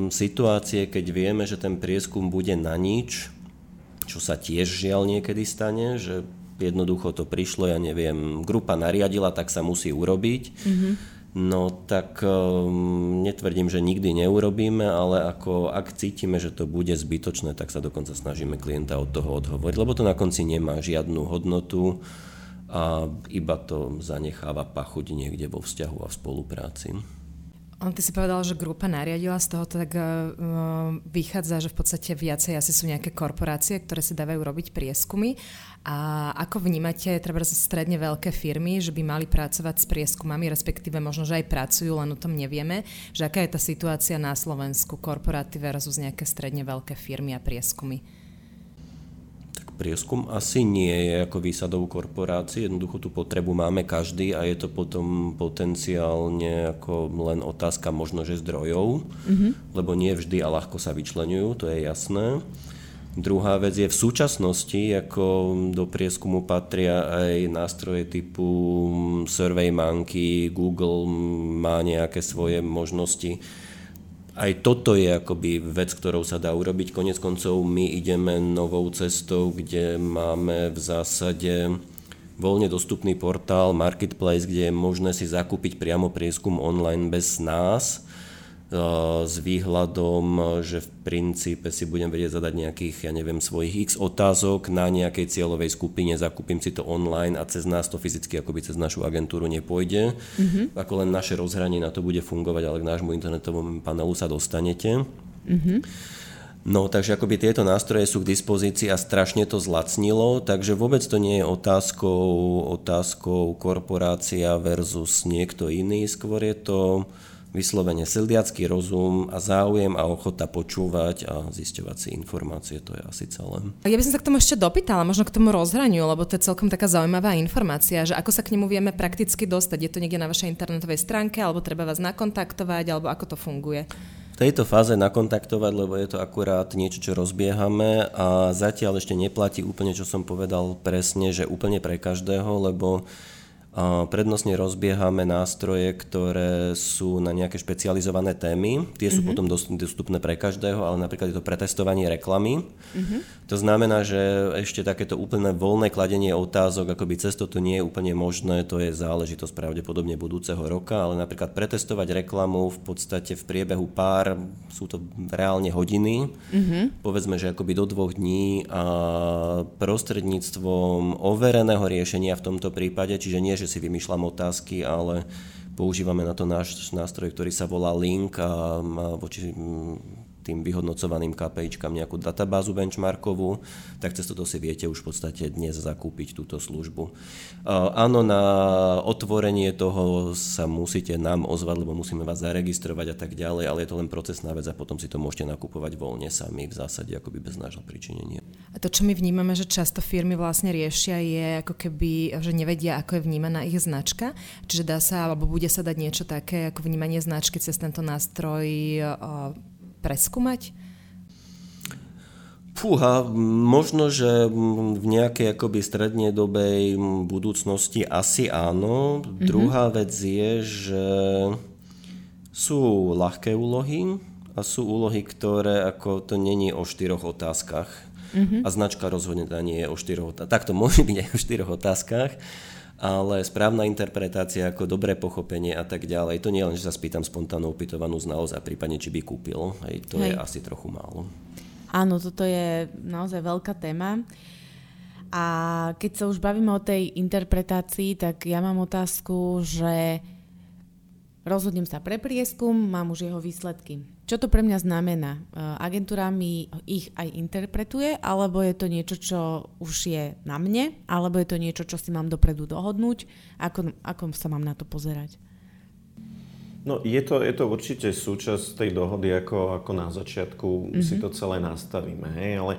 situácie, keď vieme, že ten prieskum bude na nič, čo sa tiež žiaľ niekedy stane, že jednoducho to prišlo, ja neviem, grupa nariadila, tak sa musí urobiť. Mm-hmm. No tak um, netvrdím, že nikdy neurobíme, ale ako ak cítime, že to bude zbytočné, tak sa dokonca snažíme klienta od toho odhovoriť, lebo to na konci nemá žiadnu hodnotu a iba to zanecháva pachuť niekde vo vzťahu a v spolupráci. On ty si povedal, že grupa nariadila, z toho tak uh, vychádza, že v podstate viacej asi sú nejaké korporácie, ktoré si dávajú robiť prieskumy. A ako vnímate treba stredne veľké firmy, že by mali pracovať s prieskumami, respektíve možno, že aj pracujú, len o tom nevieme, že aká je tá situácia na Slovensku, korporáty versus nejaké stredne veľké firmy a prieskumy? Prieskum asi nie je ako výsadou korporácií, jednoducho tú potrebu máme každý a je to potom potenciálne ako len otázka možno, že zdrojov, mm-hmm. lebo nie vždy a ľahko sa vyčlenujú, to je jasné. Druhá vec je v súčasnosti, ako do prieskumu patria aj nástroje typu SurveyMonkey, Google má nejaké svoje možnosti, aj toto je akoby vec, ktorou sa dá urobiť. Konec koncov my ideme novou cestou, kde máme v zásade voľne dostupný portál Marketplace, kde je možné si zakúpiť priamo prieskum online bez nás s výhľadom, že v princípe si budem vedieť zadať nejakých, ja neviem, svojich x otázok na nejakej cieľovej skupine, zakúpim si to online a cez nás to fyzicky akoby cez našu agentúru nepôjde. Mm-hmm. Ako len naše rozhranie na to bude fungovať, ale k nášmu internetovému panelu sa dostanete. Mm-hmm. No, takže akoby tieto nástroje sú k dispozícii a strašne to zlacnilo, takže vôbec to nie je otázkou, otázkou korporácia versus niekto iný, skôr je to vyslovene sildiacký rozum a záujem a ochota počúvať a zisťovať si informácie, to je asi celé. Ja by som sa k tomu ešte dopýtala, možno k tomu rozhraniu, lebo to je celkom taká zaujímavá informácia, že ako sa k nemu vieme prakticky dostať. Je to niekde na vašej internetovej stránke, alebo treba vás nakontaktovať, alebo ako to funguje? V tejto fáze nakontaktovať, lebo je to akurát niečo, čo rozbiehame a zatiaľ ešte neplatí úplne, čo som povedal presne, že úplne pre každého, lebo Prednostne rozbiehame nástroje, ktoré sú na nejaké špecializované témy. Tie sú mm-hmm. potom dostupné pre každého, ale napríklad je to pretestovanie reklamy. Mm-hmm. To znamená, že ešte takéto úplne voľné kladenie otázok, akoby cez to nie je úplne možné, to je záležitosť pravdepodobne budúceho roka, ale napríklad pretestovať reklamu v podstate v priebehu pár, sú to reálne hodiny, mm-hmm. povedzme, že akoby do dvoch dní a prostredníctvom overeného riešenia v tomto prípade, čiže nie, že si vymýšľam otázky, ale používame na to náš nástroj, ktorý sa volá Link a má voči tým vyhodnocovaným KPIčkám nejakú databázu benchmarkovú, tak cez toto si viete už v podstate dnes zakúpiť túto službu. Áno, na otvorenie toho sa musíte nám ozvať, lebo musíme vás zaregistrovať a tak ďalej, ale je to len procesná vec a potom si to môžete nakupovať voľne sami v zásade akoby bez nášho pričinenia. A to, čo my vnímame, že často firmy vlastne riešia, je ako keby, že nevedia, ako je vnímaná ich značka. Čiže dá sa, alebo bude sa dať niečo také, ako vnímanie značky cez tento nástroj preskúmať? Fúha, možno, že v nejakej akoby strednedobej budúcnosti asi áno. Mm-hmm. Druhá vec je, že sú ľahké úlohy a sú úlohy, ktoré ako to není o štyroch otázkach. Mm-hmm. A značka rozhodne nie je o štyroch otázkach. Tak to môže byť aj o štyroch otázkach ale správna interpretácia ako dobré pochopenie a tak ďalej, to nie len, že sa spýtam spontánnu opytovanú znalosť a prípadne, či by kúpil, hej, to hej. je asi trochu málo. Áno, toto je naozaj veľká téma. A keď sa už bavíme o tej interpretácii, tak ja mám otázku, že rozhodnem sa pre prieskum, mám už jeho výsledky. Čo to pre mňa znamená? E, agentúra mi ich aj interpretuje, alebo je to niečo, čo už je na mne, alebo je to niečo, čo si mám dopredu dohodnúť? Ako, ako sa mám na to pozerať? No je to, je to určite súčasť tej dohody, ako, ako na začiatku mm-hmm. si to celé nastavíme, hej, ale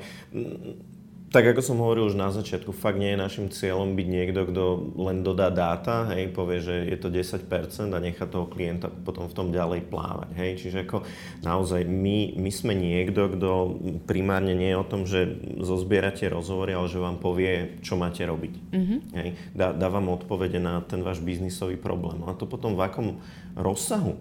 tak ako som hovoril už na začiatku, fakt nie je našim cieľom byť niekto, kto len dodá dáta, hej, povie, že je to 10% a nechá toho klienta potom v tom ďalej plávať. Hej. Čiže ako naozaj my, my sme niekto, kto primárne nie je o tom, že zozbierate rozhovory, ale že vám povie, čo máte robiť. Mm-hmm. Hej. Dá, dá vám odpovede na ten váš biznisový problém. A to potom v akom rozsahu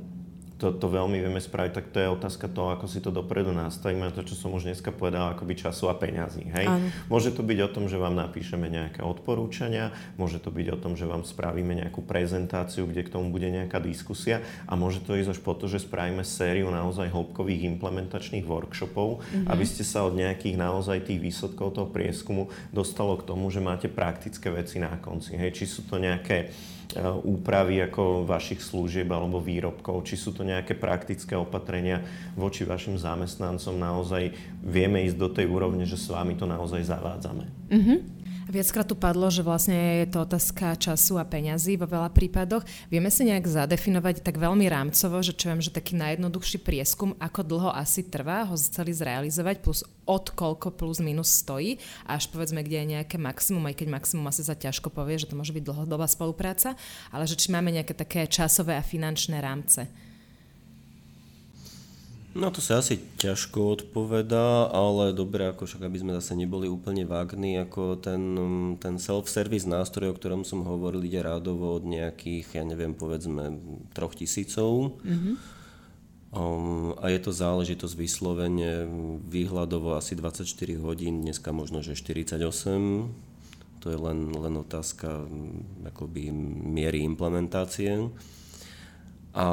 to, to veľmi vieme spraviť, tak to je otázka toho, ako si to dopredu nastavíme a to, čo som už dneska povedal, akoby času a peňazí. Hej? Môže to byť o tom, že vám napíšeme nejaké odporúčania, môže to byť o tom, že vám spravíme nejakú prezentáciu, kde k tomu bude nejaká diskusia a môže to ísť až po to, že spravíme sériu naozaj hĺbkových implementačných workshopov, mm-hmm. aby ste sa od nejakých naozaj tých výsledkov toho prieskumu dostalo k tomu, že máte praktické veci na konci. Hej? Či sú to nejaké úpravy ako vašich služieb alebo výrobkov, či sú to nejaké praktické opatrenia voči vašim zamestnancom, naozaj vieme ísť do tej úrovne, že s vami to naozaj zavádzame. Mm-hmm. Viackrát tu padlo, že vlastne je to otázka času a peňazí vo veľa prípadoch. Vieme si nejak zadefinovať tak veľmi rámcovo, že čo viem, že taký najjednoduchší prieskum, ako dlho asi trvá ho celý zrealizovať, plus od koľko plus minus stojí, až povedzme, kde je nejaké maximum, aj keď maximum asi sa ťažko povie, že to môže byť dlhodobá spolupráca, ale že či máme nejaké také časové a finančné rámce. No to sa asi ťažko odpovedá, ale dobre, ako však aby sme zase neboli úplne vágni, ako ten, ten self-service nástroj, o ktorom som hovoril, ide rádovo od nejakých, ja neviem, povedzme, troch tisícov. Mm-hmm. Um, a je to záležitosť vyslovene výhľadovo asi 24 hodín, dneska možno, že 48. To je len, len otázka akoby miery implementácie. A,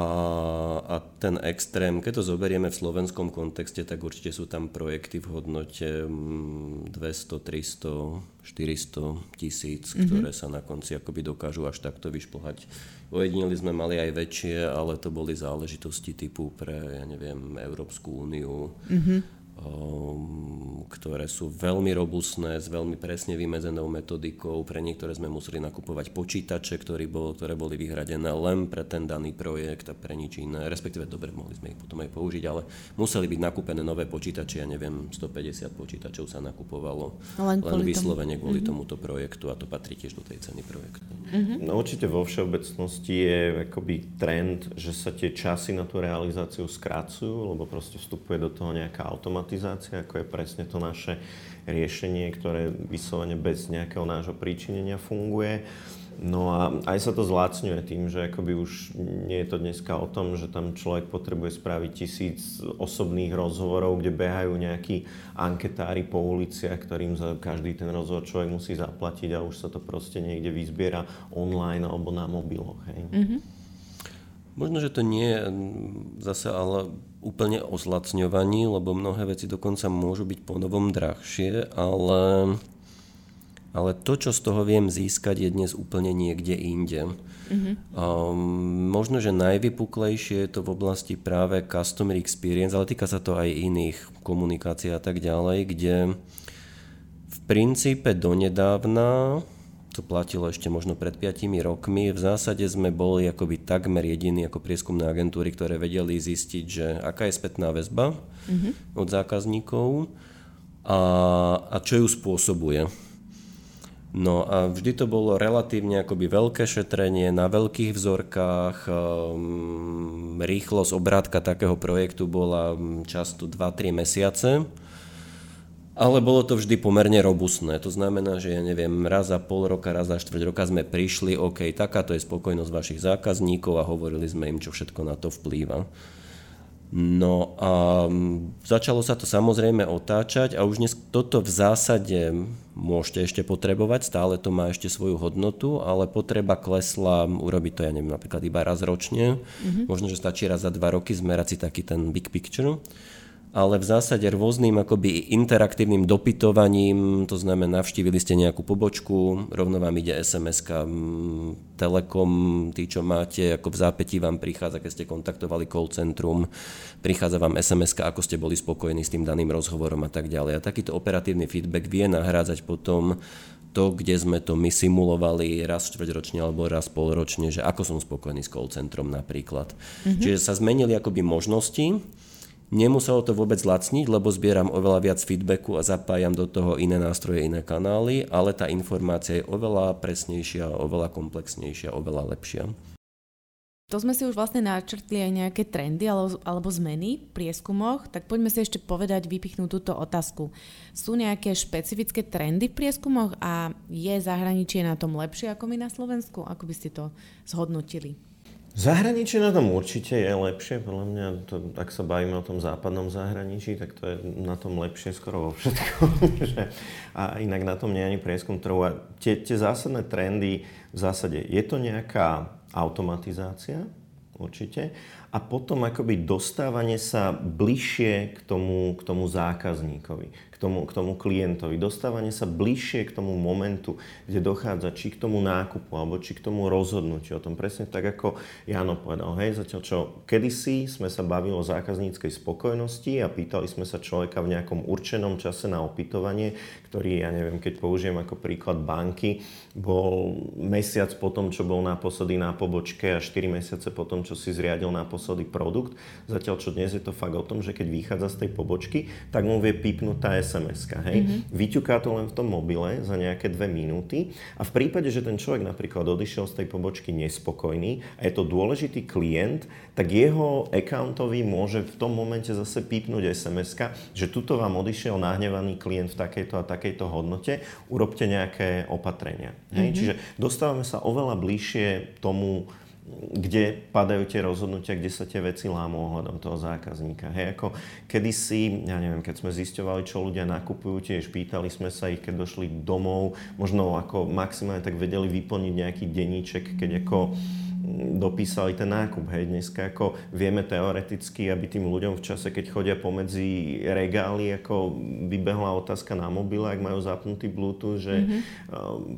a ten extrém, keď to zoberieme v slovenskom kontexte, tak určite sú tam projekty v hodnote 200, 300, 400 tisíc, mm-hmm. ktoré sa na konci akoby dokážu až takto vyšplhať. Ojedinili sme mali aj väčšie, ale to boli záležitosti typu pre, ja neviem, Európsku úniu, mm-hmm ktoré sú veľmi robustné, s veľmi presne vymedzenou metodikou. Pre niektoré sme museli nakupovať počítače, ktoré, bol, ktoré boli vyhradené len pre ten daný projekt a pre nič iné. Respektíve, dobre, mohli sme ich potom aj použiť, ale museli byť nakúpené nové počítače, ja neviem, 150 počítačov sa nakupovalo len, len vyslovene tomu. kvôli mm-hmm. tomuto projektu a to patrí tiež do tej ceny projektu. Mm-hmm. No určite vo všeobecnosti je akoby trend, že sa tie časy na tú realizáciu skracujú, lebo proste vstupuje do toho nejaká automat automatizácia, ako je presne to naše riešenie, ktoré vyslovene bez nejakého nášho príčinenia funguje. No a aj sa to zlácňuje tým, že akoby už nie je to dneska o tom, že tam človek potrebuje spraviť tisíc osobných rozhovorov, kde behajú nejakí anketári po uliciach, ktorým za každý ten rozhovor človek musí zaplatiť a už sa to proste niekde vyzbiera online alebo na mobiloch. Hej. Mm-hmm. Možno, že to nie je zase ale úplne o zlacňovaní, lebo mnohé veci dokonca môžu byť po novom drahšie, ale, ale to, čo z toho viem získať, je dnes úplne niekde inde. Mm-hmm. Um, možno, že najvypuklejšie je to v oblasti práve customer experience, ale týka sa to aj iných komunikácií a tak ďalej, kde v princípe donedávna to platilo ešte možno pred 5 rokmi. V zásade sme boli akoby takmer jediní ako prieskumné agentúry, ktoré vedeli zistiť, že aká je spätná väzba mm-hmm. od zákazníkov a, a čo ju spôsobuje. No a vždy to bolo relatívne akoby veľké šetrenie na veľkých vzorkách, um, rýchlosť obrátka takého projektu bola často 2-3 mesiace ale bolo to vždy pomerne robustné. To znamená, že ja neviem, raz za pol roka, raz za štvrť roka sme prišli, OK, takáto je spokojnosť vašich zákazníkov a hovorili sme im, čo všetko na to vplýva. No a začalo sa to samozrejme otáčať a už dnes toto v zásade môžete ešte potrebovať, stále to má ešte svoju hodnotu, ale potreba klesla urobiť to, ja neviem, napríklad iba raz ročne. Mm-hmm. Možno, že stačí raz za dva roky zmerať si taký ten big picture ale v zásade rôznym akoby interaktívnym dopytovaním, to znamená, navštívili ste nejakú pobočku, rovno vám ide sms Telekom, tí, čo máte, ako v zápätí vám prichádza, keď ste kontaktovali call centrum, prichádza vám sms ako ste boli spokojní s tým daným rozhovorom a tak ďalej. A takýto operatívny feedback vie nahrádzať potom to, kde sme to my simulovali raz štvrťročne alebo raz polročne, že ako som spokojný s call centrom napríklad. Mm-hmm. Čiže sa zmenili akoby možnosti, Nemuselo to vôbec lacniť, lebo zbieram oveľa viac feedbacku a zapájam do toho iné nástroje, iné kanály, ale tá informácia je oveľa presnejšia, oveľa komplexnejšia, oveľa lepšia. To sme si už vlastne načrtli aj nejaké trendy alebo, zmeny v prieskumoch, tak poďme si ešte povedať, vypichnúť túto otázku. Sú nejaké špecifické trendy v prieskumoch a je zahraničie na tom lepšie ako my na Slovensku? Ako by ste to zhodnotili? Zahraničie na tom určite je lepšie, podľa mňa, to, ak sa bavíme o tom západnom zahraničí, tak to je na tom lepšie skoro vo všetkom. a inak na tom nie je ani prieskum trhu. A tie, tie zásadné trendy, v zásade, je to nejaká automatizácia, určite, a potom akoby dostávanie sa bližšie k tomu, k tomu zákazníkovi k tomu, k tomu klientovi, dostávanie sa bližšie k tomu momentu, kde dochádza či k tomu nákupu, alebo či k tomu rozhodnutiu. O tom presne tak, ako Jano povedal. Hej, zatiaľ čo kedysi sme sa bavili o zákazníckej spokojnosti a pýtali sme sa človeka v nejakom určenom čase na opytovanie, ktorý, ja neviem, keď použijem ako príklad banky, bol mesiac po tom, čo bol naposledy na pobočke a 4 mesiace po tom, čo si zriadil naposledy produkt. Zatiaľ čo dnes je to fakt o tom, že keď vychádza z tej pobočky, tak mu vie pipnúť tá sms hej. Mm-hmm. Vyťuká to len v tom mobile za nejaké dve minúty a v prípade, že ten človek napríklad odišiel z tej pobočky nespokojný a je to dôležitý klient, tak jeho accountovi môže v tom momente zase pípnúť sms že tuto vám odišiel nahnevaný klient v takejto a takejto hodnote, urobte nejaké opatrenia. Hej. Mm-hmm. Čiže dostávame sa oveľa bližšie tomu, kde padajú tie rozhodnutia, kde sa tie veci lámú ohľadom toho zákazníka. Hej, ako kedysi, ja neviem, keď sme zisťovali, čo ľudia nakupujú, tiež pýtali sme sa ich, keď došli domov, možno ako maximálne tak vedeli vyplniť nejaký denníček, keď ako dopísali ten nákup. Hej. Dneska ako vieme teoreticky, aby tým ľuďom v čase, keď chodia pomedzi regály, ako vybehla otázka na mobile, ak majú zapnutý Bluetooth, že mm-hmm.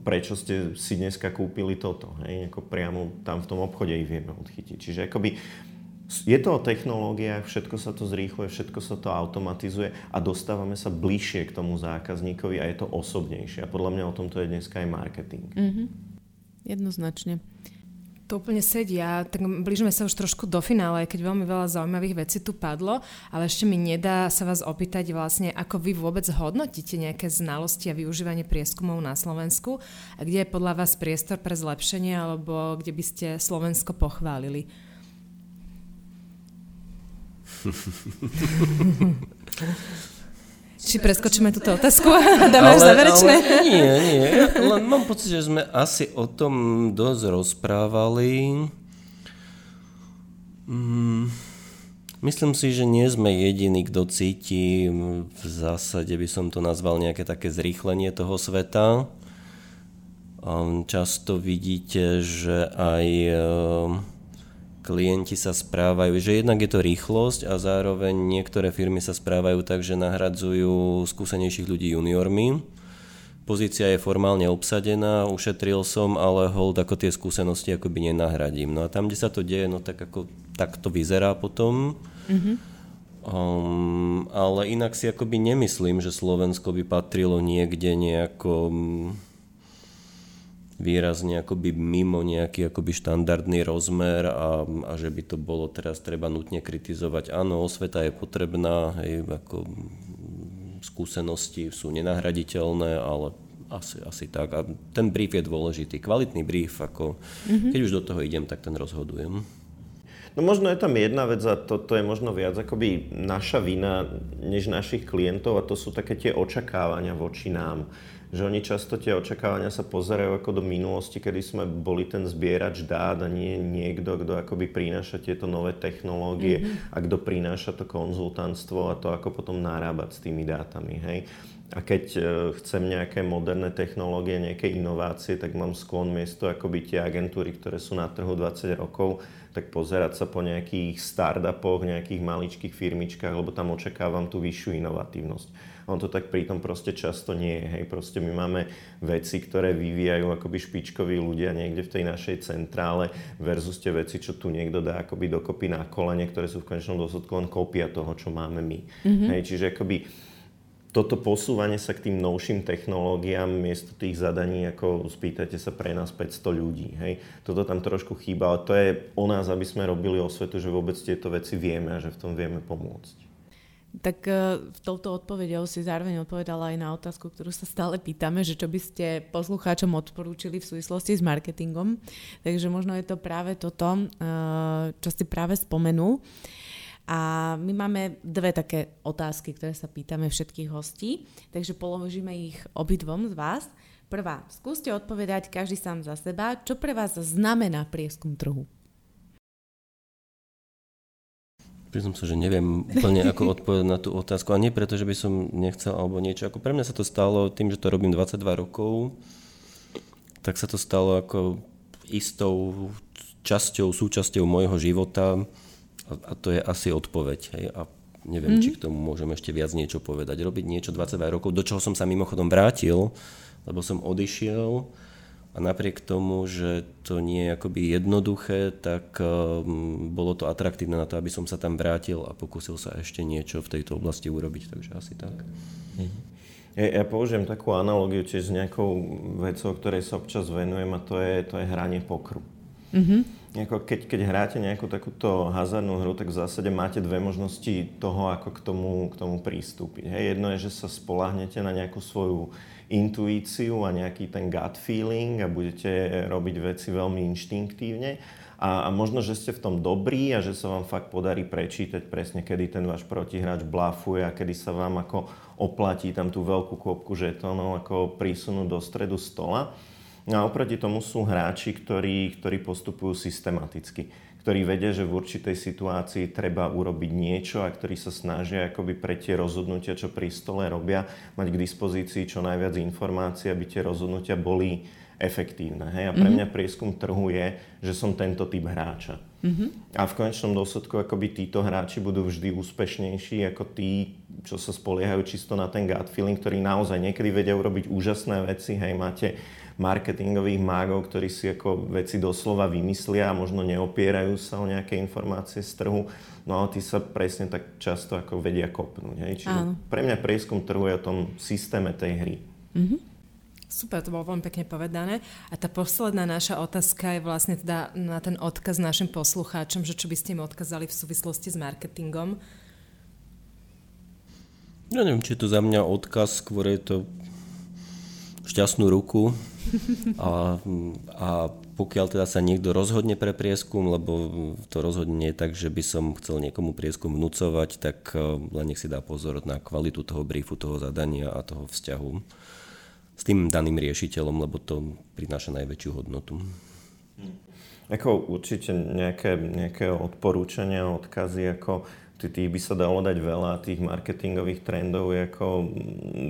prečo ste si dneska kúpili toto. Hej. Ako priamo tam v tom obchode ich vieme odchytiť. Čiže akoby je to o technológiách, všetko sa to zrýchluje, všetko sa to automatizuje a dostávame sa bližšie k tomu zákazníkovi a je to osobnejšie. A podľa mňa o tomto je dneska aj marketing. Mm-hmm. Jednoznačne. To úplne sedia, tak blížime sa už trošku do finále, keď veľmi veľa zaujímavých vecí tu padlo, ale ešte mi nedá sa vás opýtať vlastne, ako vy vôbec hodnotíte nejaké znalosti a využívanie prieskumov na Slovensku a kde je podľa vás priestor pre zlepšenie alebo kde by ste Slovensko pochválili? Či preskočíme túto otázku a dáme ale, záverečné? Ale nie, nie. Len mám pocit, že sme asi o tom dosť rozprávali. Mm, myslím si, že nie sme jediní, kto cíti, v zásade by som to nazval nejaké také zrýchlenie toho sveta. Často vidíte, že aj klienti sa správajú, že jednak je to rýchlosť a zároveň niektoré firmy sa správajú tak, že nahradzujú skúsenejších ľudí juniormi. Pozícia je formálne obsadená, ušetril som, ale hold ako tie skúsenosti akoby nenahradím. No a tam, kde sa to deje, no tak ako tak to vyzerá potom. Mm-hmm. Um, ale inak si akoby nemyslím, že Slovensko by patrilo niekde nejako výrazne akoby mimo nejaký akoby štandardný rozmer a, a že by to bolo teraz treba nutne kritizovať. Áno, osveta je potrebná, hej, ako skúsenosti sú nenahraditeľné, ale asi, asi tak. A ten brief je dôležitý. Kvalitný brief, ako mm-hmm. keď už do toho idem, tak ten rozhodujem. No možno je tam jedna vec a to, to je možno viac akoby naša vina než našich klientov a to sú také tie očakávania voči nám že oni často tie očakávania sa pozerajú ako do minulosti, kedy sme boli ten zbierač dát a nie niekto, kto akoby prináša tieto nové technológie mm-hmm. a kto prináša to konzultantstvo a to, ako potom narábať s tými dátami. Hej. A keď e, chcem nejaké moderné technológie, nejaké inovácie, tak mám sklon miesto akoby tie agentúry, ktoré sú na trhu 20 rokov, tak pozerať sa po nejakých startupoch, nejakých maličkých firmičkách, lebo tam očakávam tú vyššiu inovatívnosť on to tak pritom proste často nie je. Hej. Proste my máme veci, ktoré vyvíjajú akoby špičkoví ľudia niekde v tej našej centrále versus tie veci, čo tu niekto dá akoby dokopy na kolene, ktoré sú v konečnom dôsledku len kópia toho, čo máme my. Mm-hmm. Hej, čiže akoby toto posúvanie sa k tým novším technológiám miesto tých zadaní, ako spýtajte sa pre nás 500 ľudí. Hej. Toto tam trošku chýba, ale to je o nás, aby sme robili osvetu, že vôbec tieto veci vieme a že v tom vieme pomôcť. Tak uh, touto odpovedou si zároveň odpovedala aj na otázku, ktorú sa stále pýtame, že čo by ste poslucháčom odporúčili v súvislosti s marketingom. Takže možno je to práve toto, uh, čo si práve spomenul. A my máme dve také otázky, ktoré sa pýtame všetkých hostí, takže položíme ich obidvom z vás. Prvá, skúste odpovedať každý sám za seba, čo pre vás znamená prieskum trhu. Priznám sa, že neviem úplne ako odpovedať na tú otázku. A nie preto, že by som nechcel alebo niečo. Ako pre mňa sa to stalo tým, že to robím 22 rokov, tak sa to stalo ako istou časťou, súčasťou môjho života a, a to je asi odpoveď. Hej. A neviem, mm-hmm. či k tomu môžem ešte viac niečo povedať. Robiť niečo 22 rokov, do čoho som sa mimochodom vrátil, lebo som odišiel a napriek tomu, že to nie je akoby jednoduché, tak um, bolo to atraktívne na to, aby som sa tam vrátil a pokúsil sa ešte niečo v tejto oblasti urobiť, takže asi tak. Ja, ja použijem takú analogiu tiež s nejakou vecou, ktorej sa občas venujem a to je, to je hranie pokru. Mm-hmm. Keď, keď hráte nejakú takúto hazardnú hru, tak v zásade máte dve možnosti toho, ako k tomu, k tomu prístúpiť. Hej, jedno je, že sa spolahnete na nejakú svoju intuíciu a nejaký ten gut feeling a budete robiť veci veľmi inštinktívne. A, a možno, že ste v tom dobrí a že sa vám fakt podarí prečítať presne, kedy ten váš protihráč blafuje a kedy sa vám ako oplatí tam tú veľkú kôpku žetónov ako prísunúť do stredu stola. No a oproti tomu sú hráči, ktorí, ktorí postupujú systematicky ktorí vedia, že v určitej situácii treba urobiť niečo a ktorí sa snažia akoby pre tie rozhodnutia, čo pri stole robia, mať k dispozícii čo najviac informácií, aby tie rozhodnutia boli efektívne. Hej? A pre mhm. mňa prieskum trhu je, že som tento typ hráča. Mm-hmm. A v konečnom dôsledku akoby títo hráči budú vždy úspešnejší ako tí, čo sa spoliehajú čisto na ten gut feeling, ktorí naozaj niekedy vedia urobiť úžasné veci. Hej, máte marketingových mágov, ktorí si ako veci doslova vymyslia a možno neopierajú sa o nejaké informácie z trhu, no ale tí sa presne tak často ako vedia kopnúť. Hej? Čiže Áno. pre mňa prieskum trhu je o tom systéme tej hry. Mm-hmm. Super, to bolo veľmi pekne povedané. A tá posledná naša otázka je vlastne teda na ten odkaz našim poslucháčom, že čo by ste im odkazali v súvislosti s marketingom. Ja neviem, či je to za mňa odkaz, skôr je to šťastnú ruku a, a pokiaľ teda sa niekto rozhodne pre prieskum, lebo to rozhodne je tak, že by som chcel niekomu prieskum vnúcovať, tak e, len nech si dá pozor na kvalitu toho briefu, toho zadania a toho vzťahu s tým daným riešiteľom, lebo to prináša najväčšiu hodnotu. Ako určite nejaké, nejaké odporúčania, odkazy, ako tých by sa dalo dať veľa, tých marketingových trendov je ako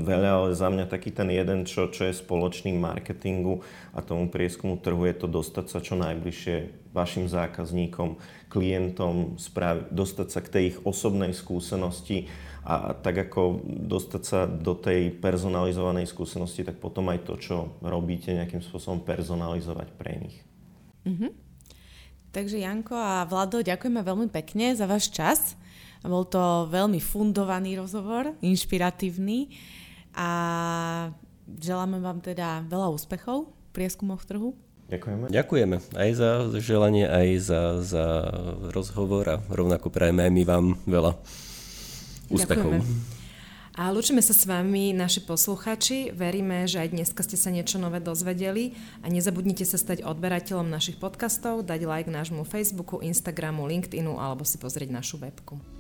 veľa, ale za mňa taký ten jeden, čo, čo je spoločný marketingu a tomu prieskumu trhu je to dostať sa čo najbližšie vašim zákazníkom, klientom, správ, dostať sa k tej ich osobnej skúsenosti a tak ako dostať sa do tej personalizovanej skúsenosti, tak potom aj to, čo robíte, nejakým spôsobom personalizovať pre nich. Mm-hmm. Takže Janko a Vlado, ďakujeme veľmi pekne za váš čas. Bol to veľmi fundovaný rozhovor, inšpiratívny a želáme vám teda veľa úspechov v prieskumoch trhu. Ďakujeme. Ďakujeme aj za želanie, aj za, za rozhovor a rovnako prajeme aj my vám veľa úspechov. Ďakujeme. A lúčime sa s vami, naši posluchači. Veríme, že aj dneska ste sa niečo nové dozvedeli a nezabudnite sa stať odberateľom našich podcastov, dať like nášmu Facebooku, Instagramu, LinkedInu alebo si pozrieť našu webku.